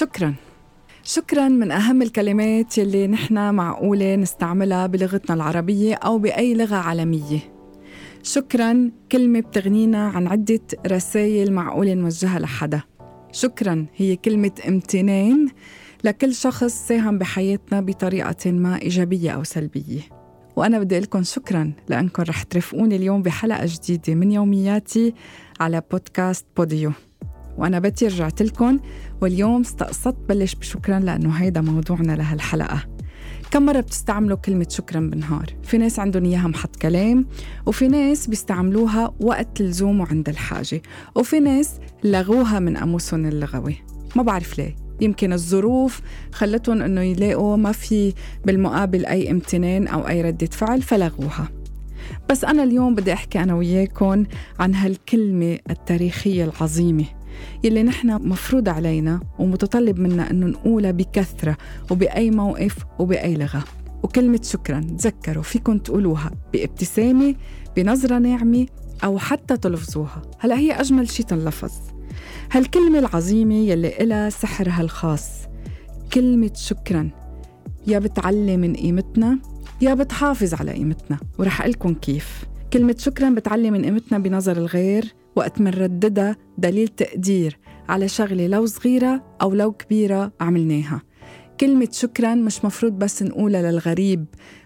شكرا. شكرا من أهم الكلمات يلي نحن معقولة نستعملها بلغتنا العربية أو بأي لغة عالمية. شكرا كلمة بتغنينا عن عدة رسائل معقولة نوجهها لحدا. شكرا هي كلمة امتنان لكل شخص ساهم بحياتنا بطريقة ما إيجابية أو سلبية. وأنا بدي أقول لكم شكرا لأنكم رح ترافقوني اليوم بحلقة جديدة من يومياتي على بودكاست بوديو. وأنا بتي رجعت لكم واليوم استقصدت بلش بشكرا لأنه هيدا موضوعنا لهالحلقة. كم مرة بتستعملوا كلمة شكرا بالنهار؟ في ناس عندهم إياها محط كلام وفي ناس بيستعملوها وقت اللزوم وعند الحاجة وفي ناس لغوها من قاموسهم اللغوي. ما بعرف ليه. يمكن الظروف خلتهم إنه يلاقوا ما في بالمقابل أي امتنان أو أي ردة فعل فلغوها. بس أنا اليوم بدي أحكي أنا وياكم عن هالكلمة التاريخية العظيمة. يلي نحن مفروض علينا ومتطلب منا إنه نقولها بكثرة وبأي موقف وبأي لغة. وكلمة شكرا تذكروا فيكم تقولوها بابتسامة بنظرة ناعمة أو حتى تلفظوها. هلا هي أجمل شي تنلفظ. هالكلمة العظيمة يلي إلها سحرها الخاص كلمة شكرا. يا بتعلي من قيمتنا يا بتحافظ على قيمتنا. ورح أقلكم كيف. كلمة شكرا بتعلي من قيمتنا بنظر الغير وقت منرددها دليل تقدير على شغلة لو صغيرة أو لو كبيرة عملناها. كلمة شكرا مش مفروض بس نقولها للغريب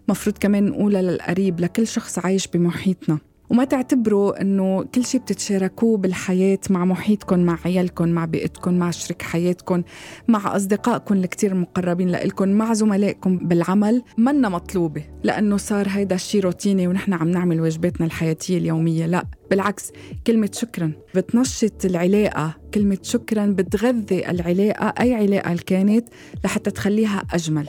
مفروض كمان نقولها للقريب لكل شخص عايش بمحيطنا. وما تعتبروا إنه كل شيء بتتشاركوه بالحياة مع محيطكم مع عيالكم مع بيئتكم مع شريك حياتكم مع أصدقائكم الكتير مقربين لإلكم مع زملائكم بالعمل. منا مطلوبة لأنه صار هيدا الشيء روتيني ونحن عم نعمل واجباتنا الحياتية اليومية. لا بالعكس كلمة شكرا. بتنشط العلاقة كلمة شكرا بتغذي العلاقة أي علاقة كانت لحتى تخليها أجمل.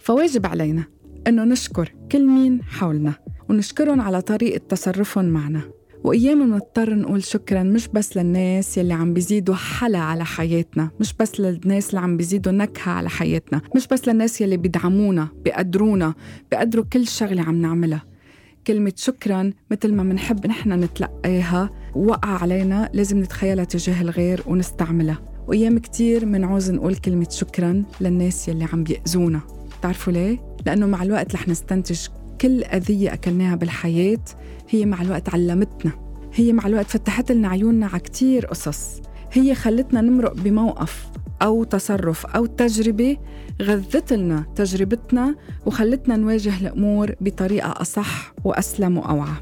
فواجب علينا أنه نشكر كل مين حولنا. ونشكرهم على طريقة تصرفهم معنا. وأيام بنضطر نقول شكرا مش بس للناس يلي عم بيزيدوا حلا على حياتنا مش بس للناس اللي عم بيزيدوا نكهة على حياتنا مش بس للناس يلي بيدعمونا بيقدرونا بيقدروا كل شغلة عم نعملها. كلمة شكرا مثل ما منحب نحن نتلقاها وقع علينا لازم نتخيلها تجاه الغير ونستعملها. وأيام كتير منعوز نقول كلمة شكرا للناس يلي عم بيأذونا. تعرفوا ليه؟ لأنه مع الوقت رح نستنتج كل أذية أكلناها بالحياة هي مع الوقت علمتنا. هي مع الوقت فتحت لنا عيوننا على كتير قصص. هي خلتنا نمرق بموقف أو تصرف أو تجربة غذت لنا تجربتنا وخلتنا نواجه الأمور بطريقة أصح وأسلم وأوعى.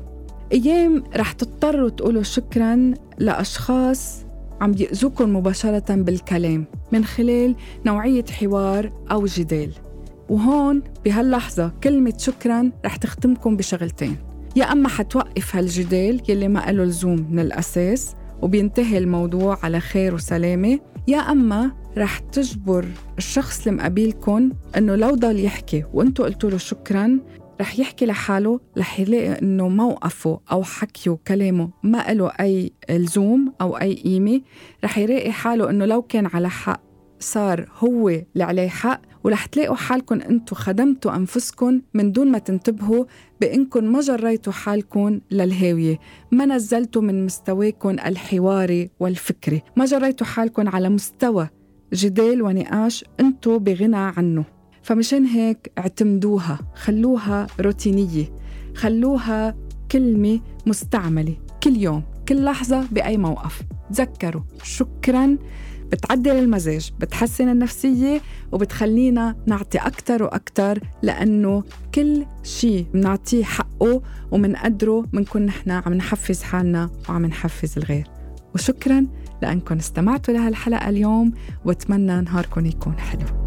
أيام رح تضطروا تقولوا شكرا لأشخاص عم يأذوكم مباشرة بالكلام من خلال نوعية حوار أو جدال. وهون بهاللحظة كلمة شكرا رح تختمكم بشغلتين. يا أما حتوقف هالجدال يلي ما له لزوم من الأساس وبينتهي الموضوع على خير وسلامة يا أما رح تجبر الشخص اللي مقابلكم إنه لو ضل يحكي وأنتوا قلتوا له شكرا رح يحكي لحاله رح يلاقي إنه موقفه أو حكيه كلامه ما له أي لزوم أو أي قيمة رح يلاقي حاله إنه لو كان على حق صار هو اللي عليه حق ورح تلاقوا حالكم أنتم خدمتوا أنفسكم من دون ما تنتبهوا بإنكم ما جريتوا حالكم للهاوية، ما نزلتوا من مستواكم الحواري والفكري، ما جريتوا حالكم على مستوى جدال ونقاش أنتم بغنى عنه. فمشان هيك اعتمدوها، خلوها روتينية، خلوها كلمة مستعملة. كل يوم، كل لحظة بأي موقف. تذكروا. شكرا. بتعدل المزاج بتحسن النفسية وبتخلينا نعطي أكتر وأكتر لأنه كل شيء بنعطيه حقه ومنقدره بنكون نحن عم نحفز حالنا وعم نحفز الغير. وشكرا لأنكم استمعتوا لهالحلقة اليوم وبتمنى نهاركم يكون حلو.